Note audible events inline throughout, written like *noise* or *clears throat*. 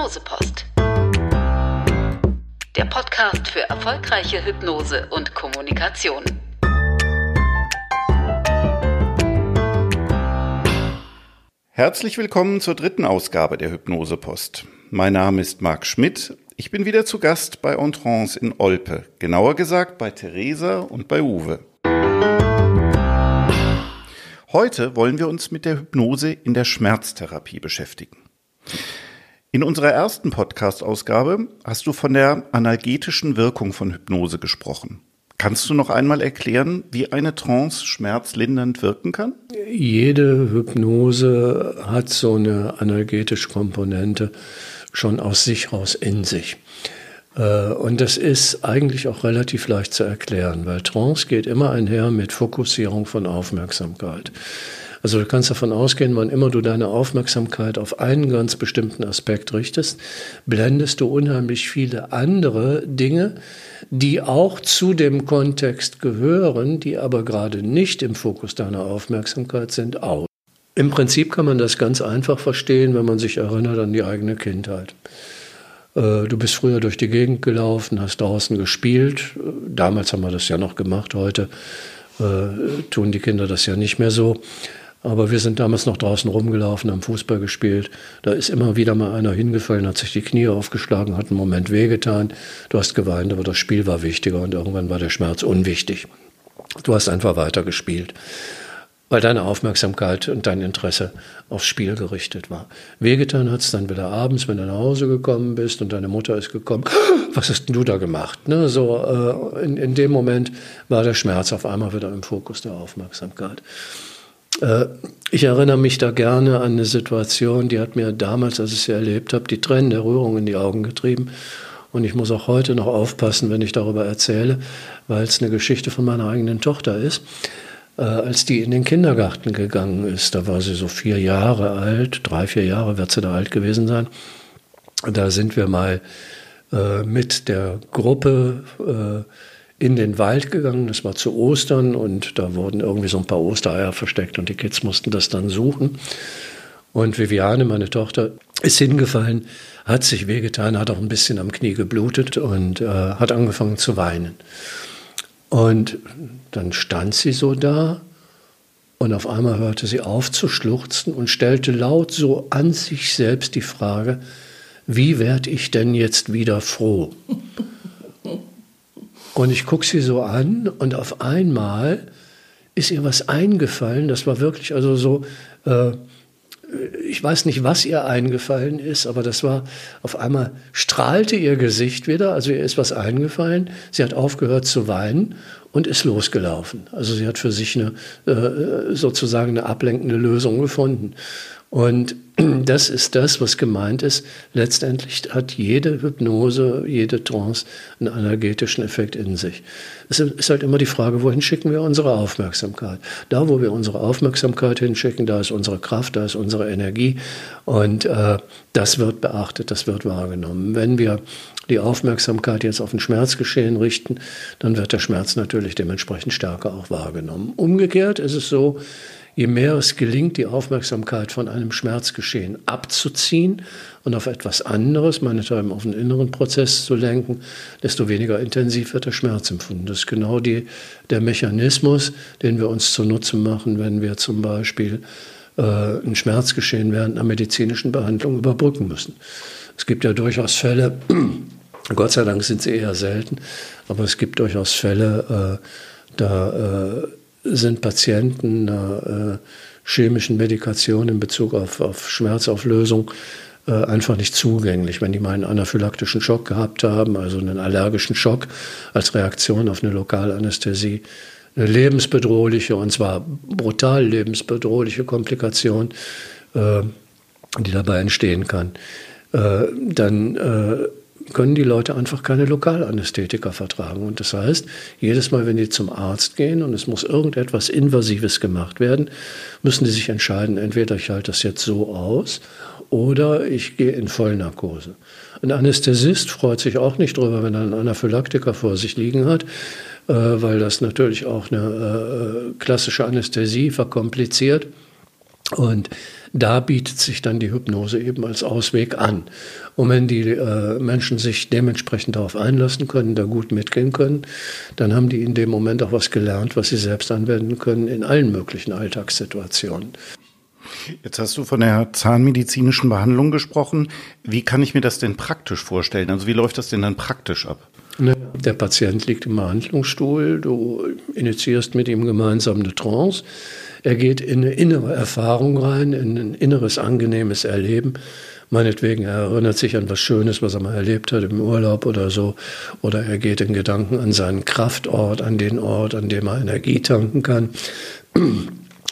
Hypnosepost. Der Podcast für erfolgreiche Hypnose und Kommunikation. Herzlich willkommen zur dritten Ausgabe der Hypnosepost. Mein Name ist Marc Schmidt. Ich bin wieder zu Gast bei Entrance in Olpe, genauer gesagt bei Theresa und bei Uwe. Heute wollen wir uns mit der Hypnose in der Schmerztherapie beschäftigen. In unserer ersten Podcast-Ausgabe hast du von der analgetischen Wirkung von Hypnose gesprochen. Kannst du noch einmal erklären, wie eine Trance schmerzlindernd wirken kann? Jede Hypnose hat so eine analgetische Komponente schon aus sich raus in sich. Äh, und das ist eigentlich auch relativ leicht zu erklären, weil Trance geht immer einher mit Fokussierung von Aufmerksamkeit. Also du kannst davon ausgehen, wann immer du deine Aufmerksamkeit auf einen ganz bestimmten Aspekt richtest, blendest du unheimlich viele andere Dinge, die auch zu dem Kontext gehören, die aber gerade nicht im Fokus deiner Aufmerksamkeit sind, aus. Im Prinzip kann man das ganz einfach verstehen, wenn man sich erinnert an die eigene Kindheit. Äh, du bist früher durch die Gegend gelaufen, hast draußen gespielt. Damals haben wir das ja noch gemacht, heute äh, tun die Kinder das ja nicht mehr so. Aber wir sind damals noch draußen rumgelaufen, haben Fußball gespielt. Da ist immer wieder mal einer hingefallen, hat sich die Knie aufgeschlagen, hat einen Moment wehgetan. Du hast geweint, aber das Spiel war wichtiger und irgendwann war der Schmerz unwichtig. Du hast einfach weiter gespielt, weil deine Aufmerksamkeit und dein Interesse aufs Spiel gerichtet war. Wehgetan hat es dann wieder abends, wenn du nach Hause gekommen bist und deine Mutter ist gekommen. *gasps* Was hast denn du da gemacht? Ne? So, äh, in, in dem Moment war der Schmerz auf einmal wieder im Fokus der Aufmerksamkeit. Äh, ich erinnere mich da gerne an eine Situation, die hat mir damals, als ich sie erlebt habe, die Tränen der Rührung in die Augen getrieben. Und ich muss auch heute noch aufpassen, wenn ich darüber erzähle, weil es eine Geschichte von meiner eigenen Tochter ist. Äh, als die in den Kindergarten gegangen ist, da war sie so vier Jahre alt, drei, vier Jahre wird sie da alt gewesen sein. Da sind wir mal äh, mit der Gruppe äh, in den Wald gegangen. Das war zu Ostern und da wurden irgendwie so ein paar Ostereier versteckt und die Kids mussten das dann suchen. Und Viviane, meine Tochter, ist hingefallen, hat sich wehgetan, hat auch ein bisschen am Knie geblutet und äh, hat angefangen zu weinen. Und dann stand sie so da und auf einmal hörte sie auf zu schluchzen und stellte laut so an sich selbst die Frage, wie werde ich denn jetzt wieder froh? Und ich gucke sie so an und auf einmal ist ihr was eingefallen. Das war wirklich also so, äh, ich weiß nicht, was ihr eingefallen ist, aber das war auf einmal strahlte ihr Gesicht wieder. Also ihr ist was eingefallen. Sie hat aufgehört zu weinen und ist losgelaufen. Also sie hat für sich eine äh, sozusagen eine ablenkende Lösung gefunden. Und *clears throat* das ist das, was gemeint ist. Letztendlich hat jede Hypnose, jede Trance einen energetischen Effekt in sich. Es ist halt immer die Frage, wohin schicken wir unsere Aufmerksamkeit? Da, wo wir unsere Aufmerksamkeit hinschicken, da ist unsere Kraft, da ist unsere Energie. Und äh, das wird beachtet, das wird wahrgenommen. Wenn wir die Aufmerksamkeit jetzt auf ein Schmerzgeschehen richten, dann wird der Schmerz natürlich dementsprechend stärker auch wahrgenommen. Umgekehrt ist es so, je mehr es gelingt, die Aufmerksamkeit von einem Schmerzgeschehen abzuziehen und auf etwas anderes, meinetwegen auf einen inneren Prozess zu lenken, desto weniger intensiv wird der Schmerz empfunden. Das ist genau die, der Mechanismus, den wir uns zunutze machen, wenn wir zum Beispiel äh, ein Schmerzgeschehen während einer medizinischen Behandlung überbrücken müssen. Es gibt ja durchaus Fälle, Gott sei Dank sind sie eher selten, aber es gibt durchaus Fälle, äh, da äh, sind Patienten einer äh, chemischen Medikation in Bezug auf, auf Schmerzauflösung äh, einfach nicht zugänglich. Wenn die mal einen anaphylaktischen Schock gehabt haben, also einen allergischen Schock als Reaktion auf eine Lokalanästhesie, eine lebensbedrohliche, und zwar brutal lebensbedrohliche Komplikation, äh, die dabei entstehen kann, äh, dann äh, können die Leute einfach keine Lokalanästhetika vertragen. Und das heißt, jedes Mal, wenn die zum Arzt gehen und es muss irgendetwas Invasives gemacht werden, müssen die sich entscheiden, entweder ich halte das jetzt so aus oder ich gehe in Vollnarkose. Ein Anästhesist freut sich auch nicht drüber, wenn er einen Anaphylaktiker vor sich liegen hat, äh, weil das natürlich auch eine äh, klassische Anästhesie verkompliziert. Und da bietet sich dann die Hypnose eben als Ausweg an. Und wenn die äh, Menschen sich dementsprechend darauf einlassen können, da gut mitgehen können, dann haben die in dem Moment auch was gelernt, was sie selbst anwenden können in allen möglichen Alltagssituationen. Jetzt hast du von der zahnmedizinischen Behandlung gesprochen. Wie kann ich mir das denn praktisch vorstellen? Also wie läuft das denn dann praktisch ab? Der Patient liegt im Behandlungsstuhl, du initiierst mit ihm gemeinsam eine Trance. Er geht in eine innere Erfahrung rein, in ein inneres, angenehmes Erleben. Meinetwegen, er erinnert sich an was Schönes, was er mal erlebt hat im Urlaub oder so. Oder er geht in Gedanken an seinen Kraftort, an den Ort, an dem er Energie tanken kann.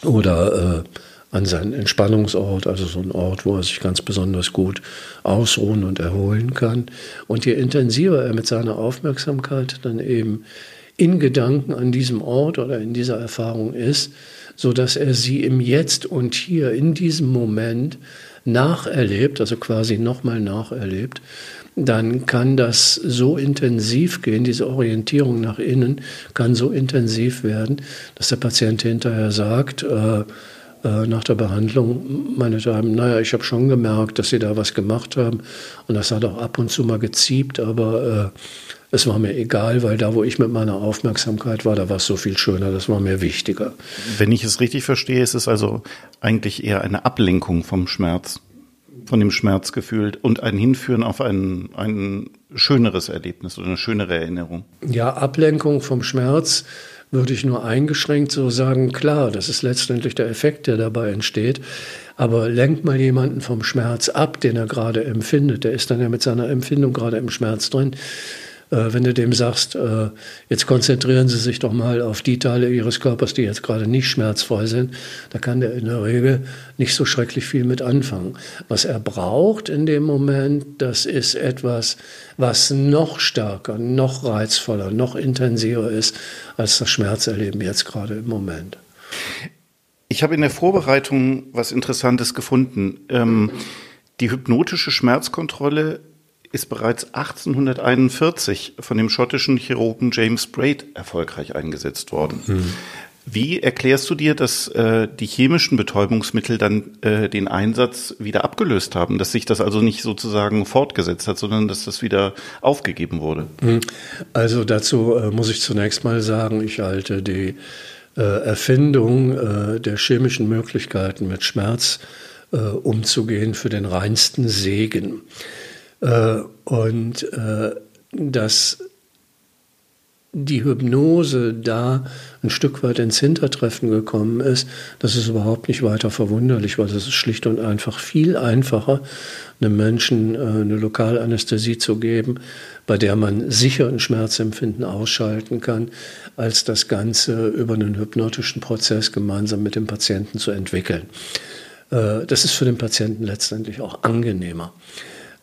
Oder äh, an seinen Entspannungsort, also so ein Ort, wo er sich ganz besonders gut ausruhen und erholen kann. Und je intensiver er mit seiner Aufmerksamkeit dann eben in Gedanken an diesem Ort oder in dieser Erfahrung ist, so dass er sie im Jetzt und hier in diesem Moment nacherlebt, also quasi nochmal nacherlebt, dann kann das so intensiv gehen, diese Orientierung nach innen kann so intensiv werden, dass der Patient hinterher sagt, äh, äh, nach der Behandlung, meine Damen, naja, ich habe schon gemerkt, dass Sie da was gemacht haben und das hat auch ab und zu mal geziebt, aber äh, es war mir egal, weil da, wo ich mit meiner Aufmerksamkeit war, da war es so viel schöner, das war mir wichtiger. Wenn ich es richtig verstehe, ist es also eigentlich eher eine Ablenkung vom Schmerz, von dem Schmerzgefühl und ein Hinführen auf ein, ein schöneres Erlebnis oder eine schönere Erinnerung. Ja, Ablenkung vom Schmerz würde ich nur eingeschränkt so sagen, klar, das ist letztendlich der Effekt, der dabei entsteht. Aber lenkt mal jemanden vom Schmerz ab, den er gerade empfindet. Der ist dann ja mit seiner Empfindung gerade im Schmerz drin wenn du dem sagst, äh, jetzt konzentrieren Sie sich doch mal auf die Teile Ihres Körpers, die jetzt gerade nicht schmerzfrei sind, da kann der in der Regel nicht so schrecklich viel mit anfangen. Was er braucht in dem Moment, das ist etwas, was noch stärker, noch reizvoller, noch intensiver ist als das Schmerzerleben jetzt gerade im Moment. Ich habe in der Vorbereitung was Interessantes gefunden. Ähm, die hypnotische Schmerzkontrolle ist bereits 1841 von dem schottischen Chirurgen James Braid erfolgreich eingesetzt worden. Mhm. Wie erklärst du dir, dass äh, die chemischen Betäubungsmittel dann äh, den Einsatz wieder abgelöst haben, dass sich das also nicht sozusagen fortgesetzt hat, sondern dass das wieder aufgegeben wurde? Hm. Also dazu äh, muss ich zunächst mal sagen, ich halte die äh, Erfindung äh, der chemischen Möglichkeiten mit Schmerz äh, umzugehen für den reinsten Segen. Äh, und äh, dass die Hypnose da ein Stück weit ins Hintertreffen gekommen ist, das ist überhaupt nicht weiter verwunderlich, weil es ist schlicht und einfach viel einfacher, einem Menschen äh, eine Lokalanästhesie zu geben, bei der man sicher ein Schmerzempfinden ausschalten kann, als das Ganze über einen hypnotischen Prozess gemeinsam mit dem Patienten zu entwickeln. Das ist für den Patienten letztendlich auch angenehmer.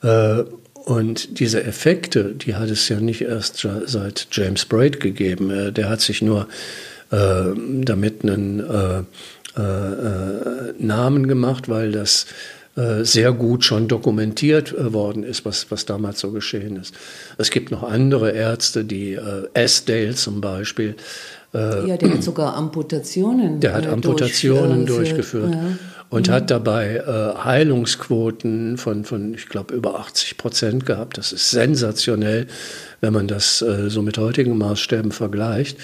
Äh, und diese Effekte, die hat es ja nicht erst seit James Braid gegeben. Äh, der hat sich nur äh, damit einen Namen gemacht, weil das sehr gut schon dokumentiert worden ist, was, was damals so geschehen ist. Es gibt noch andere Ärzte, die äh, Asdale zum Beispiel. ja, der hat sogar Amputationen. Der hat Amputationen durch, durchgeführt. Ja und mhm. hat dabei äh, Heilungsquoten von, von ich glaube, über 80 Prozent gehabt. Das ist sensationell, wenn man das äh, so mit heutigen Maßstäben vergleicht.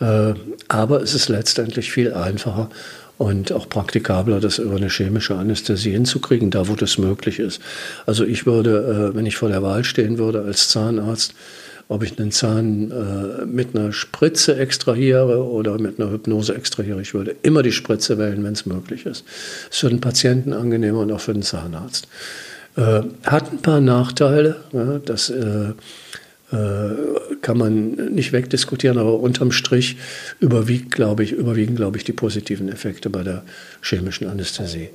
Äh, aber es ist letztendlich viel einfacher und auch praktikabler, das über eine chemische Anästhesie hinzukriegen, da wo das möglich ist. Also ich würde, äh, wenn ich vor der Wahl stehen würde als Zahnarzt, ob ich einen Zahn äh, mit einer Spritze extrahiere oder mit einer Hypnose extrahiere. Ich würde immer die Spritze wählen, wenn es möglich ist. Ist für den Patienten angenehmer und auch für den Zahnarzt. Äh, hat ein paar Nachteile. Ja, das äh, äh, kann man nicht wegdiskutieren, aber unterm Strich überwiegt, glaube ich, überwiegen, glaube ich, die positiven Effekte bei der chemischen Anästhesie.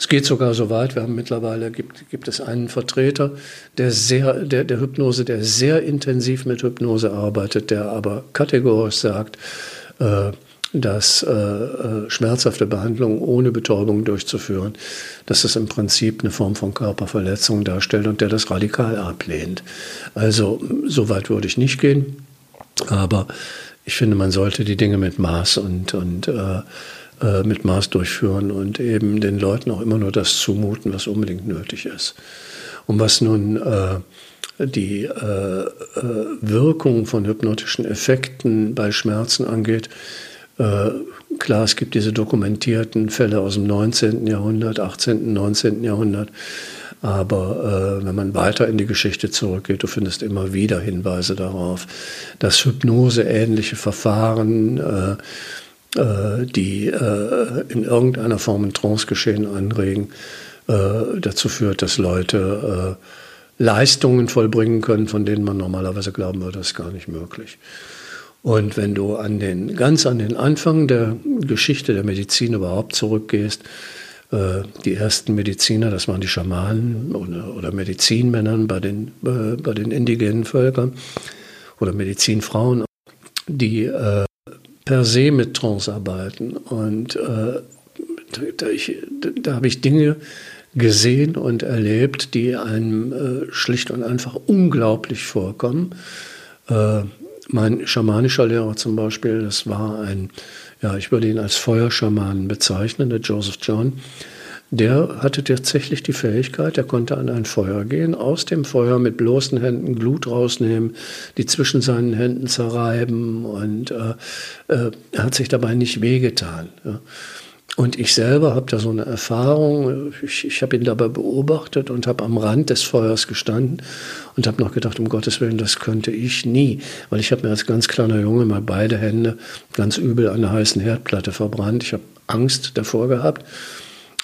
Es geht sogar so weit, wir haben mittlerweile, gibt, gibt es einen Vertreter der, sehr, der, der Hypnose, der sehr intensiv mit Hypnose arbeitet, der aber kategorisch sagt, äh, dass äh, äh, schmerzhafte Behandlungen ohne Betäubung durchzuführen, dass das im Prinzip eine Form von Körperverletzung darstellt und der das radikal ablehnt. Also so weit würde ich nicht gehen, aber ich finde, man sollte die Dinge mit Maß und, und äh, äh, mit Maß durchführen und eben den Leuten auch immer nur das zumuten, was unbedingt nötig ist. Und was nun äh, die äh, äh, Wirkung von hypnotischen Effekten bei Schmerzen angeht, äh, klar, es gibt diese dokumentierten Fälle aus dem 19. Jahrhundert, 18., 19. Jahrhundert. Aber äh, wenn man weiter in die Geschichte zurückgeht, du findest immer wieder Hinweise darauf, dass Hypnose-ähnliche Verfahren, äh, äh, die äh, in irgendeiner Form ein Trancegeschehen anregen, äh, dazu führt, dass Leute äh, Leistungen vollbringen können, von denen man normalerweise glauben würde, das ist gar nicht möglich. Und wenn du an den, ganz an den Anfang der Geschichte der Medizin überhaupt zurückgehst, äh, die ersten Mediziner, das waren die Schamanen oder, Medizinmännern bei den, bei den indigenen Völkern oder Medizinfrauen, die äh, per se mit Trance arbeiten. Und äh, da, ich, da habe ich Dinge gesehen und erlebt, die einem äh, schlicht und einfach unglaublich vorkommen. Äh, mein schamanischer Lehrer zum Beispiel, das war ein, ja, ich würde ihn als Feuerschamanen bezeichnen, der Joseph John. Der hatte tatsächlich die Fähigkeit, er konnte an ein Feuer gehen, aus dem Feuer mit bloßen Händen Glut rausnehmen, die zwischen seinen Händen zerreiben und äh, äh, er hat sich dabei nicht wehgetan. Ja. Und ich selber habe da so eine Erfahrung. Ich, ich habe ihn dabei beobachtet und habe am Rand des Feuers gestanden und habe noch gedacht, um Gottes Willen, das könnte ich nie. Weil ich habe mir als ganz kleiner Junge mal beide Hände ganz übel an der heißen Herdplatte verbrannt. Ich habe Angst davor gehabt.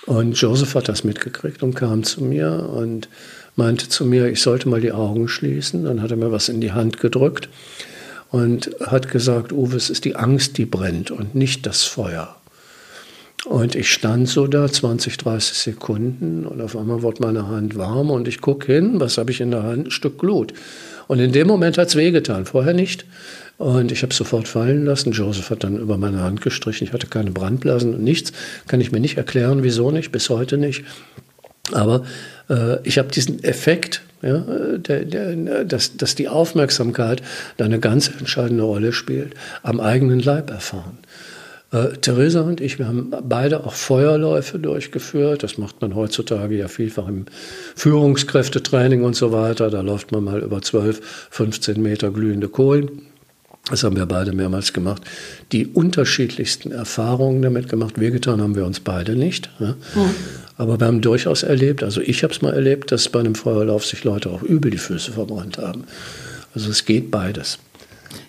Und Joseph hat das mitgekriegt und kam zu mir und meinte zu mir, ich sollte mal die Augen schließen. Dann hat er mir was in die Hand gedrückt und hat gesagt, Uwe, es ist die Angst, die brennt und nicht das Feuer. Und ich stand so da 20, 30 Sekunden und auf einmal wurde meine Hand warm und ich gucke hin, was habe ich in der Hand? Ein Stück Glut. Und in dem Moment hat es wehgetan, vorher nicht. Und ich habe es sofort fallen lassen. Joseph hat dann über meine Hand gestrichen. Ich hatte keine Brandblasen und nichts. Kann ich mir nicht erklären, wieso nicht, bis heute nicht. Aber äh, ich habe diesen Effekt, ja, der, der, dass, dass die Aufmerksamkeit da eine ganz entscheidende Rolle spielt, am eigenen Leib erfahren. Äh, Theresa und ich, wir haben beide auch Feuerläufe durchgeführt. Das macht man heutzutage ja vielfach im Führungskräftetraining und so weiter. Da läuft man mal über 12, 15 Meter glühende Kohlen. Das haben wir beide mehrmals gemacht. Die unterschiedlichsten Erfahrungen damit gemacht. Wehgetan haben wir uns beide nicht. Ja. Mhm. Aber wir haben durchaus erlebt, also ich habe es mal erlebt, dass bei einem Feuerlauf sich Leute auch übel die Füße verbrannt haben. Also es geht beides.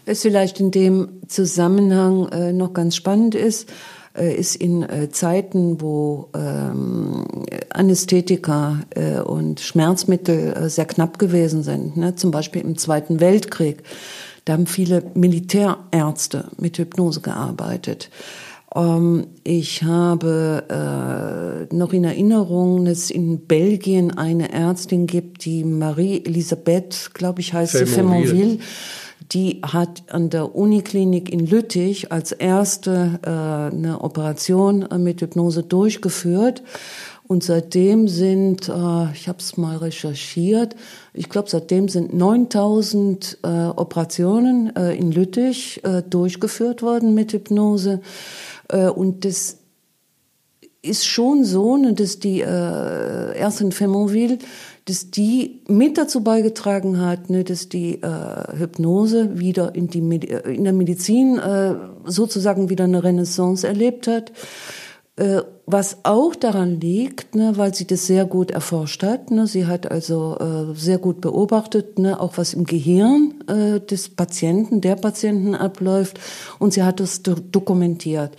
Was vielleicht in dem Zusammenhang äh, noch ganz spannend ist, äh, ist in äh, Zeiten, wo ähm, Anästhetika äh, und Schmerzmittel äh, sehr knapp gewesen sind, ne? zum Beispiel im Zweiten Weltkrieg, da haben viele Militärärzte mit Hypnose gearbeitet. Ähm, ich habe äh, noch in Erinnerung, dass es in Belgien eine Ärztin gibt, die Marie-Elisabeth, glaube ich, heißt sie, Femonville die hat an der Uniklinik in Lüttich als erste äh, eine Operation äh, mit Hypnose durchgeführt. Und seitdem sind, äh, ich habe es mal recherchiert, ich glaube, seitdem sind 9000 äh, Operationen äh, in Lüttich äh, durchgeführt worden mit Hypnose. Äh, und das ist schon so, ne, dass die äh, Ärztin Femonville dass die mit dazu beigetragen hat, ne, dass die äh, Hypnose wieder in, die Medi äh, in der Medizin äh, sozusagen wieder eine Renaissance erlebt hat. Äh, was auch daran liegt, ne, weil sie das sehr gut erforscht hat. Ne, sie hat also äh, sehr gut beobachtet, ne, auch was im Gehirn äh, des Patienten, der Patienten abläuft, und sie hat das do dokumentiert.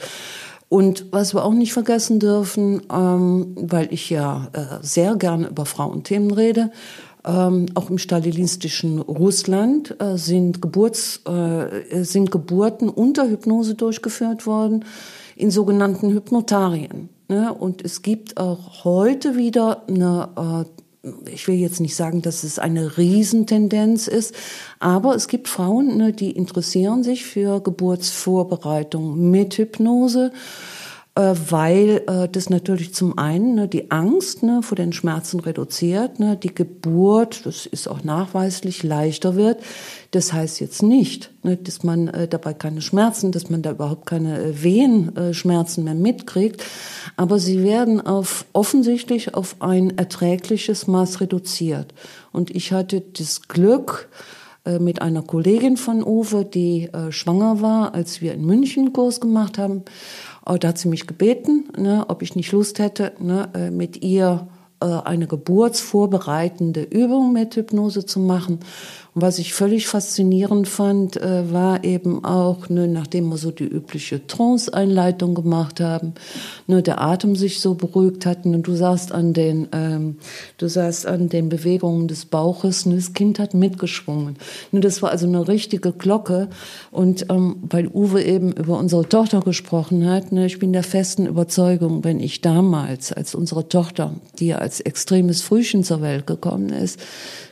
Und was wir auch nicht vergessen dürfen, ähm, weil ich ja äh, sehr gerne über Frauenthemen rede, ähm, auch im stalinistischen Russland äh, sind, Geburts, äh, sind Geburten unter Hypnose durchgeführt worden in sogenannten Hypnotarien. Ne? Und es gibt auch heute wieder eine äh, ich will jetzt nicht sagen, dass es eine Riesentendenz ist, aber es gibt Frauen, ne, die interessieren sich für Geburtsvorbereitung mit Hypnose. Äh, weil äh, das natürlich zum einen ne, die Angst ne, vor den Schmerzen reduziert, ne, die Geburt, das ist auch nachweislich, leichter wird. Das heißt jetzt nicht, ne, dass man äh, dabei keine Schmerzen, dass man da überhaupt keine äh, Wehenschmerzen mehr mitkriegt, aber sie werden auf offensichtlich auf ein erträgliches Maß reduziert. Und ich hatte das Glück, äh, mit einer Kollegin von Uwe, die äh, schwanger war, als wir in München Kurs gemacht haben. Äh, da hat sie mich gebeten, ne, ob ich nicht Lust hätte, ne, äh, mit ihr äh, eine geburtsvorbereitende Übung mit Hypnose zu machen. Was ich völlig faszinierend fand, äh, war eben auch, ne, nachdem wir so die übliche Trance-Einleitung gemacht haben, ne, der Atem sich so beruhigt hat und du saßt an den, ähm, du saßt an den Bewegungen des Bauches, ne, das Kind hat mitgeschwungen. Ne, das war also eine richtige Glocke. Und ähm, weil Uwe eben über unsere Tochter gesprochen hat, ne, ich bin der festen Überzeugung, wenn ich damals, als unsere Tochter, die als extremes Frühchen zur Welt gekommen ist,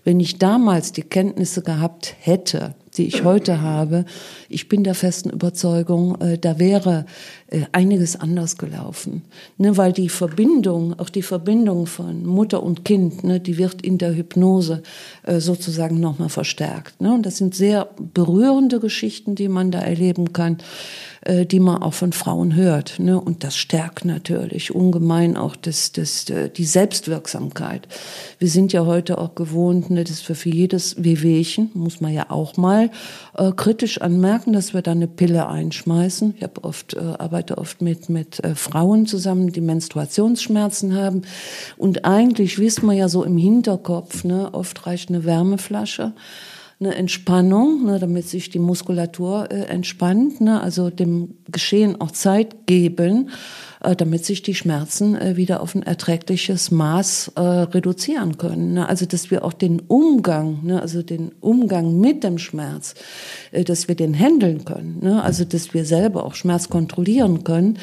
wenn ich damals die Kenntnisse gehabt hätte, die ich heute habe, ich bin der festen Überzeugung, äh, da wäre äh, einiges anders gelaufen. Ne, weil die Verbindung, auch die Verbindung von Mutter und Kind, ne, die wird in der Hypnose äh, sozusagen nochmal verstärkt. Ne? Und das sind sehr berührende Geschichten, die man da erleben kann äh, die man auch von Frauen hört. Ne? Und das stärkt natürlich ungemein auch das, das, äh, die Selbstwirksamkeit. Wir sind ja heute auch gewohnt, ne, dass wir für jedes Wehwehchen, muss man ja auch mal äh, kritisch anmerken, dass wir da eine Pille einschmeißen. Ich habe oft, äh, arbeite oft mit, mit äh, Frauen zusammen, die Menstruationsschmerzen haben. Und eigentlich wissen wir ja so im Hinterkopf, ne, oft reicht eine Wärmeflasche eine Entspannung, ne, damit sich die Muskulatur äh, entspannt, ne, also dem Geschehen auch Zeit geben, äh, damit sich die Schmerzen äh, wieder auf ein erträgliches Maß äh, reduzieren können. Ne? Also dass wir auch den Umgang, ne, also den Umgang mit dem Schmerz, äh, dass wir den handeln können, ne? also dass wir selber auch Schmerz kontrollieren können.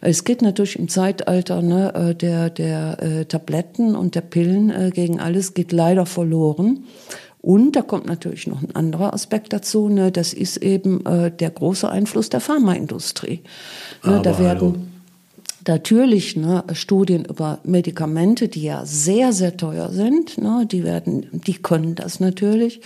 Es geht natürlich im Zeitalter ne, äh, der, der äh, Tabletten und der Pillen äh, gegen alles geht leider verloren. Und da kommt natürlich noch ein anderer Aspekt dazu, ne, das ist eben äh, der große Einfluss der Pharmaindustrie. Ne, da werden natürlich ne, Studien über Medikamente, die ja sehr, sehr teuer sind, ne, die werden, die können das natürlich.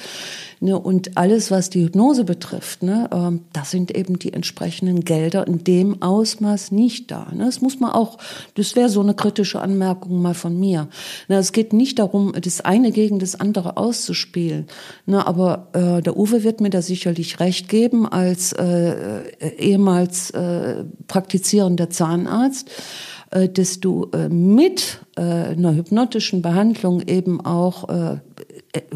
Ne, und alles, was die Hypnose betrifft, ne, äh, das sind eben die entsprechenden Gelder in dem Ausmaß nicht da. Ne. Das muss man auch, das wäre so eine kritische Anmerkung mal von mir. Ne, es geht nicht darum, das eine gegen das andere auszuspielen. Ne, aber äh, der Uwe wird mir da sicherlich recht geben als äh, ehemals äh, praktizierender Zahnarzt äh, dass du äh, mit äh, einer hypnotischen Behandlung eben auch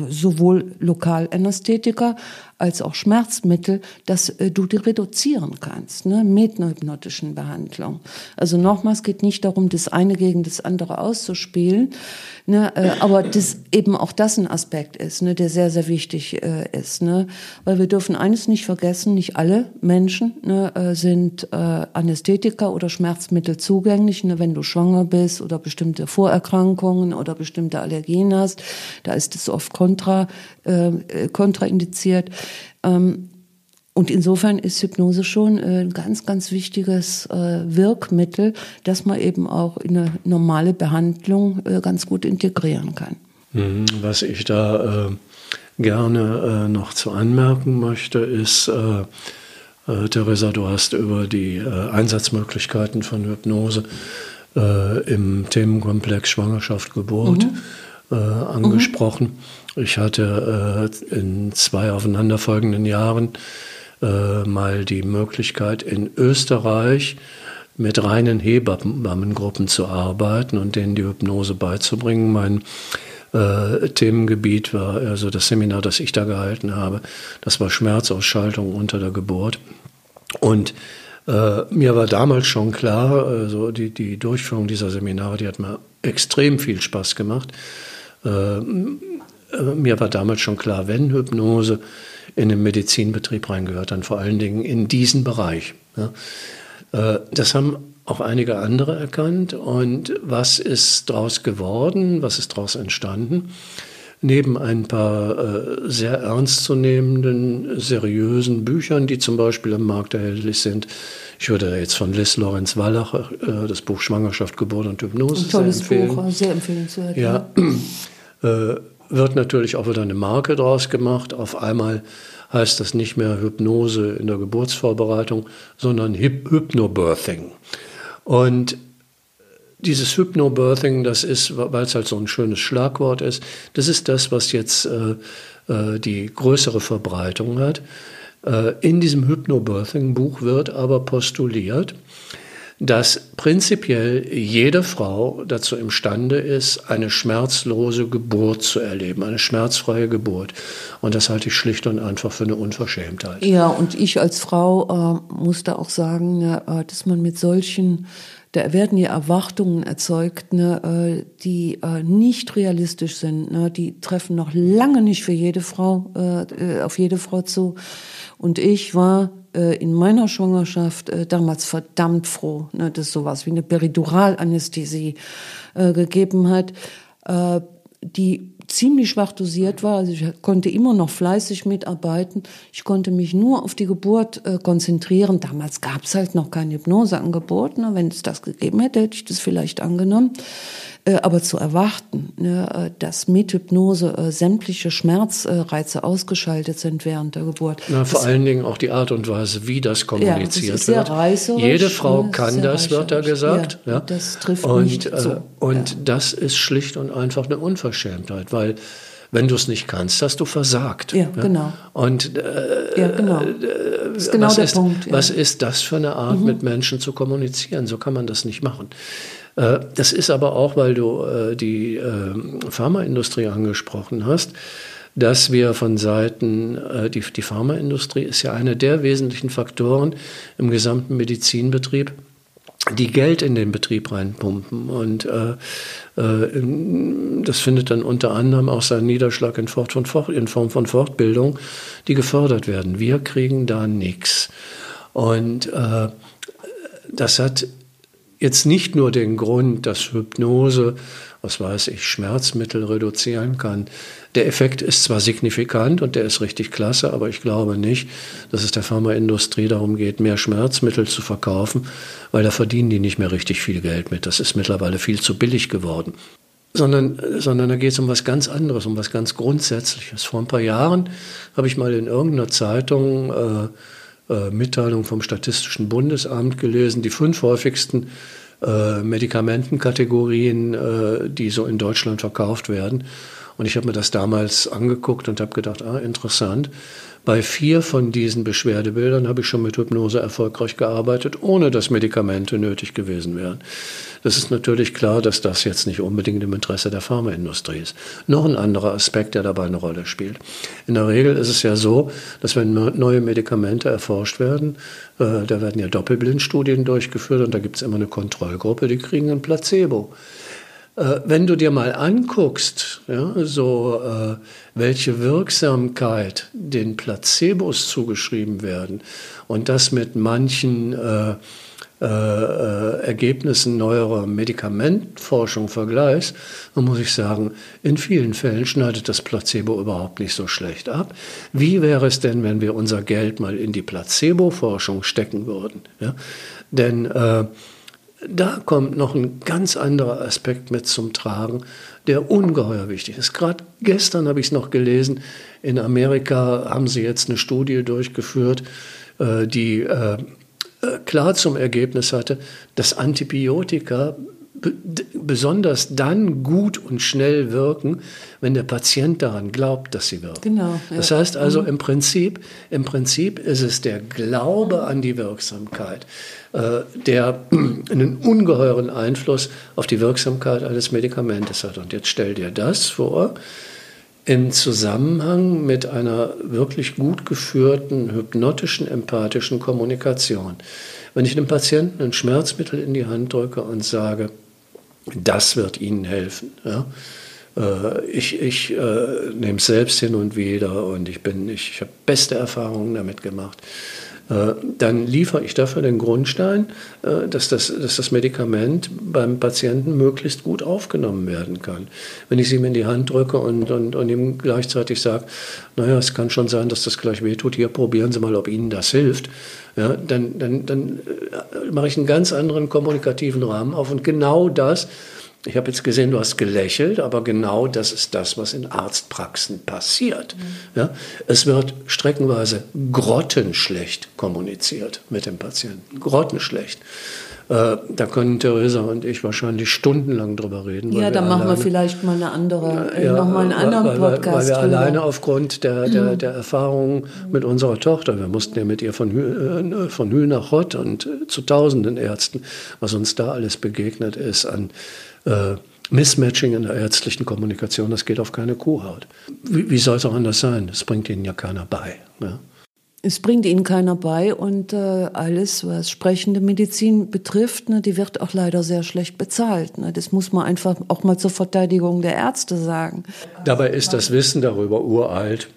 sowohl Lokalanästhetika als auch Schmerzmittel, dass äh, du die reduzieren kannst ne, mit einer hypnotischen Behandlung. Also nochmals geht nicht darum, das eine gegen das andere auszuspielen, ne, äh, aber das eben auch das ein Aspekt ist, ne, der sehr, sehr wichtig äh, ist. Ne, weil wir dürfen eines nicht vergessen, nicht alle Menschen ne, äh, sind äh, Anästhetika oder Schmerzmittel zugänglich. Ne, wenn du schwanger bist oder bestimmte Vorerkrankungen oder bestimmte Allergien hast, da ist es oft kontra, äh, kontraindiziert. Ähm, und insofern ist Hypnose schon äh, ein ganz, ganz wichtiges äh, Wirkmittel, das man eben auch in eine normale Behandlung äh, ganz gut integrieren kann. Mhm, was ich da gerne noch zu anmerken möchte, ist, Theresa, du hast über die Einsatzmöglichkeiten von Hypnose im Themenkomplex Schwangerschaft, Geburt mhm. Angesprochen. Mhm. Ich hatte in zwei aufeinanderfolgenden Jahren äh, mal die Möglichkeit, in Österreich mit reinen Hebammengruppen zu arbeiten und denen die Hypnose beizubringen. Mein äh, Themengebiet war also das Seminar, das ich da gehalten habe. Das war Schmerzausschaltung unter der Geburt. Und äh, mir war damals schon klar, also die, die Durchführung dieser Seminare, die hat mir extrem viel Spaß gemacht. Äh, mir war damals schon klar, wenn Hypnose in den Medizinbetrieb reingehört, dann vor allen Dingen in diesen Bereich. Ja. Äh, das haben auch einige andere erkannt. Und was ist daraus geworden? Was ist daraus entstanden? neben ein paar äh, sehr ernstzunehmenden, seriösen Büchern, die zum Beispiel am Markt erhältlich sind. Ich würde jetzt von Liz Lorenz Wallach äh, das Buch Schwangerschaft, Geburt und Hypnose Ein tolles sehr empfehlen. Buch, sehr empfehlenswert. Ja, äh, wird natürlich auch wieder eine Marke draus gemacht. Auf einmal heißt das nicht mehr Hypnose in der Geburtsvorbereitung, sondern Hyp Hypnobirthing. Und dieses Hypnobirthing, das ist, weil es halt so ein schönes Schlagwort ist, das ist das, was jetzt äh, äh, die größere Verbreitung hat. Äh, in diesem Hypnobirthing-Buch wird aber postuliert, dass prinzipiell jede Frau dazu imstande ist, eine schmerzlose Geburt zu erleben, eine schmerzfreie Geburt. Und das halte ich schlicht und einfach für eine Unverschämtheit. Ja, und ich als Frau äh, muss da auch sagen, ne, äh, dass man mit solchen, da werden ja Erwartungen erzeugt, ne, äh, die äh, nicht realistisch sind. Ne, die treffen noch lange nicht für jede Frau, äh, äh auf jede Frau zu. Und ich war in meiner Schwangerschaft äh, damals verdammt froh, ne, dass sowas wie eine Periduralanästhesie äh, gegeben hat, äh, die ziemlich schwach dosiert war. Also ich konnte immer noch fleißig mitarbeiten. Ich konnte mich nur auf die Geburt äh, konzentrieren. Damals gab es halt noch kein Hypnoseangebot. Ne? Wenn es das gegeben hätte, hätte ich das vielleicht angenommen. Äh, aber zu erwarten, ne, äh, dass mit Hypnose äh, sämtliche Schmerzreize ausgeschaltet sind während der Geburt. Na, vor allen Dingen auch die Art und Weise, wie das kommuniziert ja, das ist wird. Jede Frau ne, kann das, wird da gesagt. Ja, ja. Das trifft und, nicht so. Und ja. das ist schlicht und einfach eine Unverschämtheit, weil wenn du es nicht kannst, hast du versagt. Ja, genau. Und äh, ja, genau. Das ist genau was ist, Punkt. Ja. Was ist das für eine Art, mhm. mit Menschen zu kommunizieren? So kann man das nicht machen. Äh, das ist aber auch, weil du äh, die ähm, Pharmaindustrie angesprochen hast, dass wir von Seiten, äh, die, die Pharmaindustrie ist ja einer der wesentlichen Faktoren im gesamten Medizinbetrieb, die Geld in den Betrieb reinpumpen. Und äh, äh, das findet dann unter anderem auch seinen Niederschlag in, in Form von Fortbildung, die gefördert werden. Wir kriegen da nichts. Und äh, das hat jetzt nicht nur den Grund, dass Hypnose, was weiß ich, Schmerzmittel reduzieren kann. Der Effekt ist zwar signifikant und der ist richtig klasse, aber ich glaube nicht, dass es der Pharmaindustrie darum geht, mehr Schmerzmittel zu verkaufen, weil da verdienen die nicht mehr richtig viel Geld mit. Das ist mittlerweile viel zu billig geworden. Sondern, sondern da geht es um was ganz anderes, um was ganz Grundsätzliches. Vor ein paar Jahren habe ich mal in irgendeiner Zeitung äh, äh, Mitteilung vom Statistischen Bundesamt gelesen, die fünf häufigsten äh, Medikamentenkategorien, äh, die so in Deutschland verkauft werden. Und ich habe mir das damals angeguckt und habe gedacht, ah, interessant. Bei vier von diesen Beschwerdebildern habe ich schon mit Hypnose erfolgreich gearbeitet, ohne dass Medikamente nötig gewesen wären. Das ist natürlich klar, dass das jetzt nicht unbedingt im Interesse der Pharmaindustrie ist. Noch ein anderer Aspekt, der dabei eine Rolle spielt. In der Regel ist es ja so, dass wenn neue Medikamente erforscht werden, äh, da werden ja Doppelblindstudien durchgeführt und da gibt es immer eine Kontrollgruppe, die kriegen ein Placebo. Äh, wenn du dir mal anguckst, ja, so äh, welche Wirksamkeit den Placebos zugeschrieben werden und das mit manchen äh, äh, Ergebnissen neuerer Medikamentforschung vergleichst, dann muss ich sagen, in vielen Fällen schneidet das Placebo überhaupt nicht so schlecht ab. Wie wäre es denn, wenn wir unser Geld mal in die Placebo-Forschung stecken würden? Ja? Denn äh, da kommt noch ein ganz anderer Aspekt mit zum Tragen, der ungeheuer wichtig ist. Gerade gestern habe ich es noch gelesen, in Amerika haben sie jetzt eine Studie durchgeführt, äh, die äh, klar zum Ergebnis hatte, dass Antibiotika besonders dann gut und schnell wirken, wenn der Patient daran glaubt, dass sie wirken. Genau. Ja. Das heißt also mhm. im Prinzip, im Prinzip ist es der Glaube an die Wirksamkeit, äh, der *clears throat* einen ungeheuren Einfluss auf die Wirksamkeit eines Medikamentes hat. Und jetzt stell dir das vor, im Zusammenhang mit einer wirklich gut geführten hypnotischen, empathischen Kommunikation. Wenn ich einem Patienten ein Schmerzmittel in die Hand drücke und sage, das wird Ihnen helfen. Ja? Äh, ich, ich äh, nehme es selbst hin und wieder und ich, ich habe beste Erfahrungen damit gemacht. Äh, dann liefere ich dafür den Grundstein, äh, dass das, dass das Medikament beim Patienten möglichst gut aufgenommen werden kann. Wenn ich es ihm in die Hand drücke und, und, und ihm gleichzeitig sage, naja, es kann schon sein, dass das gleich wehtut, hier probieren Sie mal, ob Ihnen das hilft, ja, dann, dann, dann äh, mache ich einen ganz anderen kommunikativen Rahmen auf und genau das, ich habe jetzt gesehen, du hast gelächelt, aber genau das ist das, was in Arztpraxen passiert. Mhm. Ja, es wird streckenweise grottenschlecht kommuniziert mit dem Patienten. Grottenschlecht. Äh, da können Theresa und ich wahrscheinlich stundenlang drüber reden. Ja, da machen wir vielleicht mal eine andere, äh, ja, noch mal einen anderen weil, Podcast. Weil wir drüber. alleine aufgrund der, der, mhm. der Erfahrungen mit unserer Tochter, wir mussten ja mit ihr von Hü, äh, von Hü nach Hott und äh, zu tausenden Ärzten, was uns da alles begegnet ist an äh, Mismatching in der ärztlichen Kommunikation, das geht auf keine Kuhhaut. Wie, wie soll es auch anders sein? Das bringt ihnen ja keiner bei. Ja? Es bringt ihnen keiner bei und äh, alles, was sprechende Medizin betrifft, ne, die wird auch leider sehr schlecht bezahlt. Ne. Das muss man einfach auch mal zur Verteidigung der Ärzte sagen. Dabei ist das Wissen darüber uralt.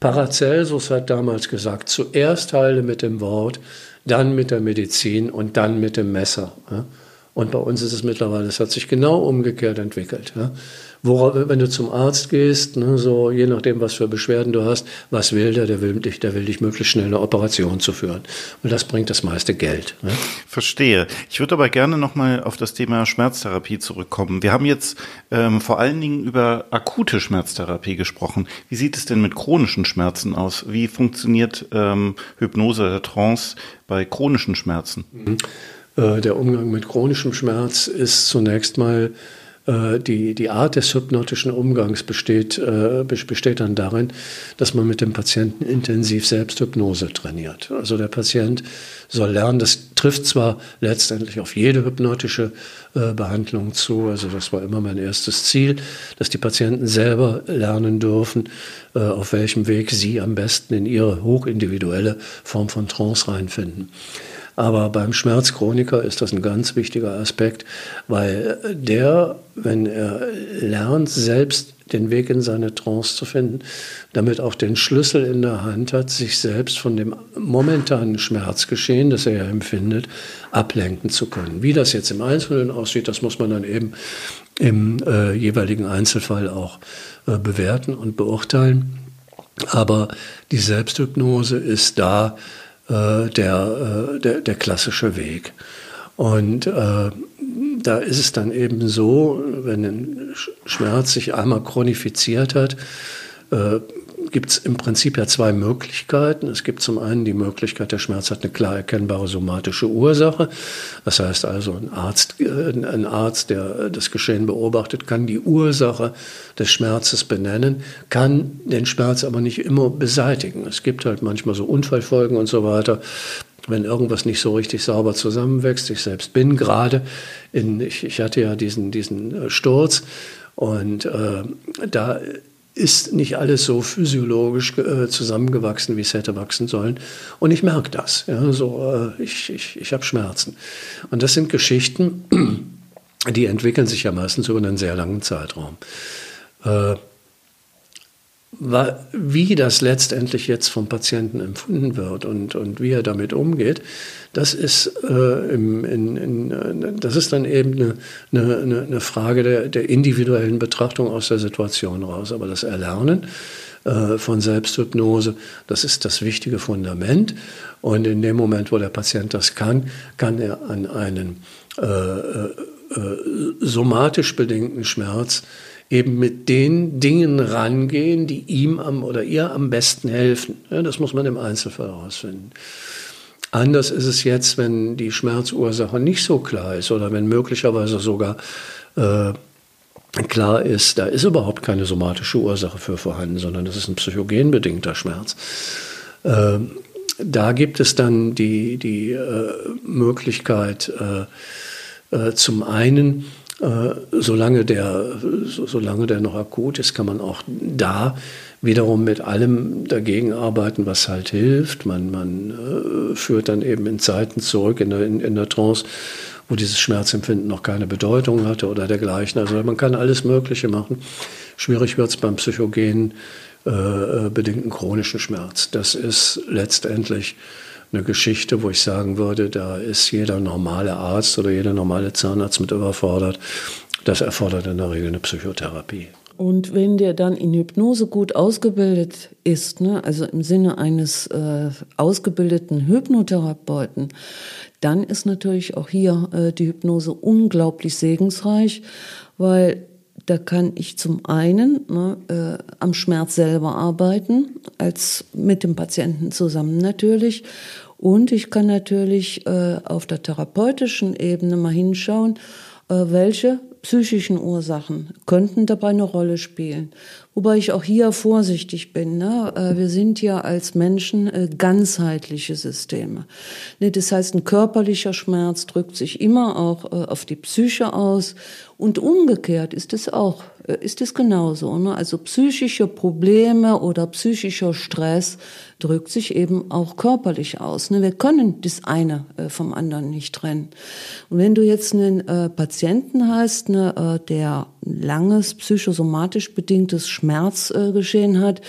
Paracelsus hat damals gesagt, zuerst heile mit dem Wort, dann mit der Medizin und dann mit dem Messer. Ja? Und bei uns ist es mittlerweile, es hat sich genau umgekehrt entwickelt. Ja. Worauf, wenn du zum Arzt gehst, ne, so je nachdem, was für Beschwerden du hast, was will der? Der will dich, der will dich möglichst schnell eine Operation zu führen. Und das bringt das meiste Geld. Ne? Verstehe. Ich würde aber gerne nochmal auf das Thema Schmerztherapie zurückkommen. Wir haben jetzt ähm, vor allen Dingen über akute Schmerztherapie gesprochen. Wie sieht es denn mit chronischen Schmerzen aus? Wie funktioniert ähm, Hypnose oder Trance bei chronischen Schmerzen? Mhm. Äh, der Umgang mit chronischem Schmerz ist zunächst mal äh, die, die Art des hypnotischen Umgangs besteht, äh, besteht dann darin, dass man mit dem Patienten intensiv Selbsthypnose trainiert. Also der Patient soll lernen, das trifft zwar letztendlich auf jede hypnotische Behandlung zu, also das war immer mein erstes Ziel, dass die Patienten selber lernen dürfen, auf welchem Weg sie am besten in ihre hochindividuelle Form von Trance reinfinden. Aber beim Schmerzchroniker ist das ein ganz wichtiger Aspekt, weil der, wenn er lernt, selbst den Weg in seine Trance zu finden, damit auch den Schlüssel in der Hand hat, sich selbst von dem momentanen Schmerzgeschehen, das er ja empfindet, ablenken zu können. Wie das jetzt im Einzelnen aussieht, das muss man dann eben im äh, jeweiligen Einzelfall auch äh, bewerten und beurteilen. Aber die Selbsthypnose ist da, äh, der, äh, der, der klassische Weg. Und äh, da ist es dann eben so, wenn ein Schmerz sich einmal chronifiziert hat, äh, gibt es im Prinzip ja zwei Möglichkeiten. Es gibt zum einen die Möglichkeit, der Schmerz hat eine klar erkennbare somatische Ursache. Das heißt also, ein Arzt, äh, ein Arzt, der das Geschehen beobachtet, kann die Ursache des Schmerzes benennen, kann den Schmerz aber nicht immer beseitigen. Es gibt halt manchmal so Unfallfolgen und so weiter wenn irgendwas nicht so richtig sauber zusammenwächst. Ich selbst bin gerade in, ich, ich hatte ja diesen, diesen äh, Sturz und äh, da ist nicht alles so physiologisch äh, zusammengewachsen, wie es hätte wachsen sollen. Und ich merke das. Ja, so, äh, ich ich, ich habe Schmerzen. Und das sind Geschichten, *clears throat* die entwickeln sich ja meistens über einen sehr langen Zeitraum. Äh, wie das letztendlich jetzt vom Patienten empfunden wird und, und wie er damit umgeht, das ist, äh, im, in, in, äh, das ist dann eben eine, eine, eine Frage der, der, individuellen Betrachtung aus der Situation raus. Aber das Erlernen äh, von Selbsthypnose, das ist das wichtige Fundament. Und in dem Moment, wo der Patient das kann, kann er an einen äh, äh, äh somatisch bedingten Schmerz eben mit den Dingen rangehen, die ihm am, oder ihr am besten helfen. Ja, das muss man im Einzelfall herausfinden. Anders ist es jetzt, wenn die Schmerzursache nicht so klar ist oder wenn möglicherweise sogar äh, klar ist, da ist überhaupt keine somatische Ursache für vorhanden, sondern das ist ein psychogenbedingter Schmerz. Äh, da gibt es dann die, die äh, Möglichkeit, äh, äh, zum einen solange, der, solange der noch akut ist, kann man auch da wiederum mit allem dagegen arbeiten, was halt hilft. Man, man äh, führt dann eben in Zeiten zurück in der, in, in der Trance, wo dieses Schmerzempfinden noch keine Bedeutung hatte oder dergleichen. Also man kann alles Mögliche machen. Schwierig wird es beim psychogen äh, äh, bedingten chronischen Schmerz. Das ist letztendlich eine Geschichte, wo ich sagen würde, da ist jeder normale Arzt oder jeder normale Zahnarzt mit überfordert. Das erfordert in der Regel eine Psychotherapie. Und wenn der dann in Hypnose gut ausgebildet ist, ne, also im Sinne eines äh, ausgebildeten Hypnotherapeuten, dann ist natürlich auch hier äh, die Hypnose unglaublich segensreich, weil da kann ich zum einen ne, äh, am Schmerz selber arbeiten, als mit dem Patienten zusammen natürlich. Und ich kann natürlich äh, auf der therapeutischen Ebene mal hinschauen, äh, welche psychischen Ursachen könnten dabei eine Rolle spielen. Wobei ich auch hier vorsichtig bin. Ne? Äh, wir sind ja als Menschen äh, ganzheitliche Systeme. Ne, das heißt, ein körperlicher Schmerz drückt sich immer auch äh, auf die Psyche aus und umgekehrt ist es auch, ist es genauso. Ne? Also psychische Probleme oder psychischer Stress drückt sich eben auch körperlich aus. Ne? Wir können das eine vom anderen nicht trennen. Und wenn du jetzt einen Patienten hast, der langes psychosomatisch bedingtes Schmerz Schmerzgeschehen äh, hat,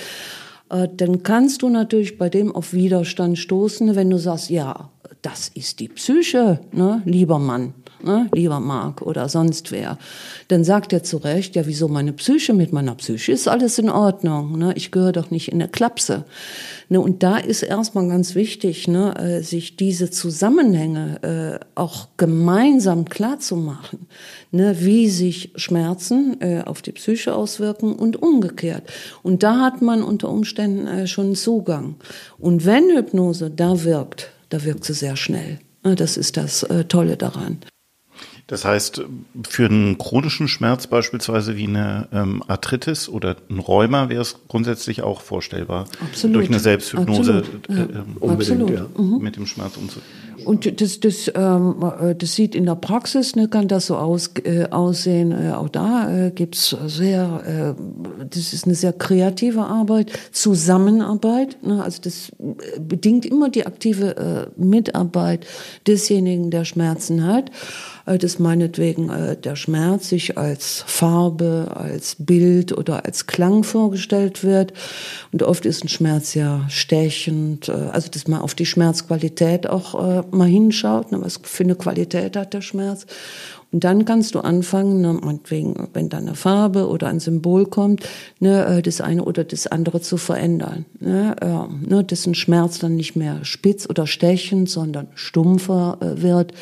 äh, dann kannst du natürlich bei dem auf Widerstand stoßen, wenn du sagst, ja, das ist die Psyche, ne, lieber Mann, ne, lieber Mark oder sonst wer. Dann sagt er zu Recht, ja, wieso meine Psyche mit meiner Psyche ist alles in Ordnung, ne, ich gehöre doch nicht in der Klapse. Ne, und da ist erstmal ganz wichtig, ne, äh, sich diese Zusammenhänge äh, auch gemeinsam klar zu machen, ne, wie sich Schmerzen äh, auf die Psyche auswirken und umgekehrt. Und da hat man unter Umständen äh, schon einen Zugang. Und wenn Hypnose da wirkt, da wirkt sie sehr schnell. Das ist das äh, Tolle daran. Das heißt, für einen chronischen Schmerz beispielsweise wie eine ähm, Arthritis oder ein Rheuma wäre es grundsätzlich auch vorstellbar, Absolut. durch eine Selbsthypnose Absolut. Ja. äh, Unbedingt, ja. Mhm. mit dem Schmerz umzugehen. Und das, das, ähm, äh, das sieht in der Praxis, ne, kann das so aus, äh, aussehen. Äh, auch da äh, gibt's sehr, äh, das ist eine sehr kreative Arbeit, Zusammenarbeit. Ne, also das äh, bedingt immer die aktive äh, Mitarbeit desjenigen, der Schmerzen hat. Äh, dass meinetwegen äh, der Schmerz sich als Farbe, als Bild oder als Klang vorgestellt wird. Und oft ist ein Schmerz ja stechend, äh, also dass man auf die Schmerzqualität auch mal hinschaut, ne, was für eine Qualität hat der Schmerz. Und dann kannst du anfangen, ne, meinetwegen, wenn da eine Farbe oder ein Symbol kommt, ne, äh, das eine oder das andere zu verändern. Ne, äh, ne, dass ein Schmerz dann nicht mehr spitz oder stechend, sondern stumpfer äh, wird.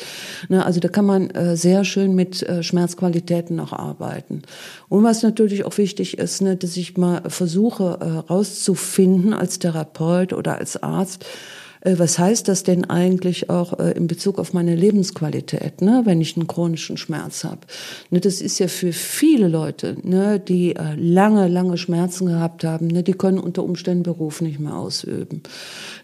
Ne, also da kann man äh, sehr schön mit äh, Schmerzqualitäten noch arbeiten. Und was natürlich auch wichtig ist, ne, dass ich mal versuche äh, als Therapeut oder als Arzt, was heißt das denn eigentlich auch äh, in Bezug auf meine Lebensqualität, ne, wenn ich einen chronischen Schmerz habe? Ne, das ist ja für viele Leute, ne, die äh, lange, lange Schmerzen gehabt haben, ne, die können unter Umständen Beruf nicht mehr ausüben.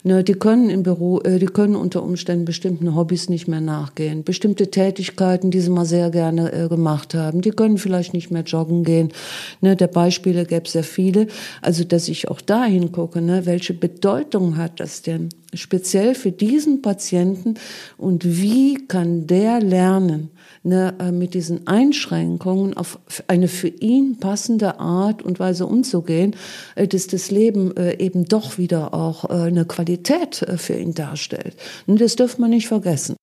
Ne, die können im Büro, äh, die können unter Umständen bestimmten Hobbys nicht mehr nachgehen, bestimmte Tätigkeiten, die sie mal sehr gerne äh, gemacht haben, die können vielleicht nicht mehr joggen gehen. Ne, der Beispiele gäbe es sehr viele. Also, dass ich auch dahin gucke, ne, welche Bedeutung hat das denn? speziell für diesen Patienten und wie kann der lernen, ne, äh, mit diesen Einschränkungen auf eine für ihn passende Art und Weise umzugehen, äh, dass das Leben äh, eben doch wieder auch eine Qualität für ihn darstellt. Und das dürfen wir nicht vergessen.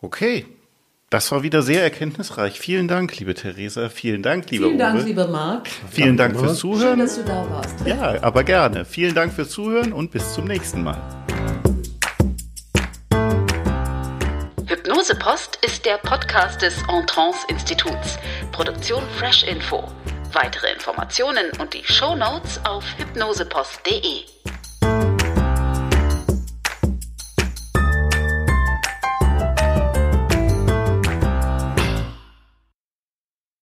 Okay. Das war wieder sehr erkenntnisreich. Vielen Dank, liebe Theresa. Vielen Dank, lieber Vielen Dank, Uwe. lieber Marc. Vielen Dank fürs Schön, Zuhören. dass du da warst. Ja, aber gerne. Vielen Dank fürs Zuhören und bis zum nächsten Mal. Hypnose Post ist der Podcast des Entrance Instituts. Produktion Fresh Info. Weitere Informationen und die Show Notes auf hypnosepost.de.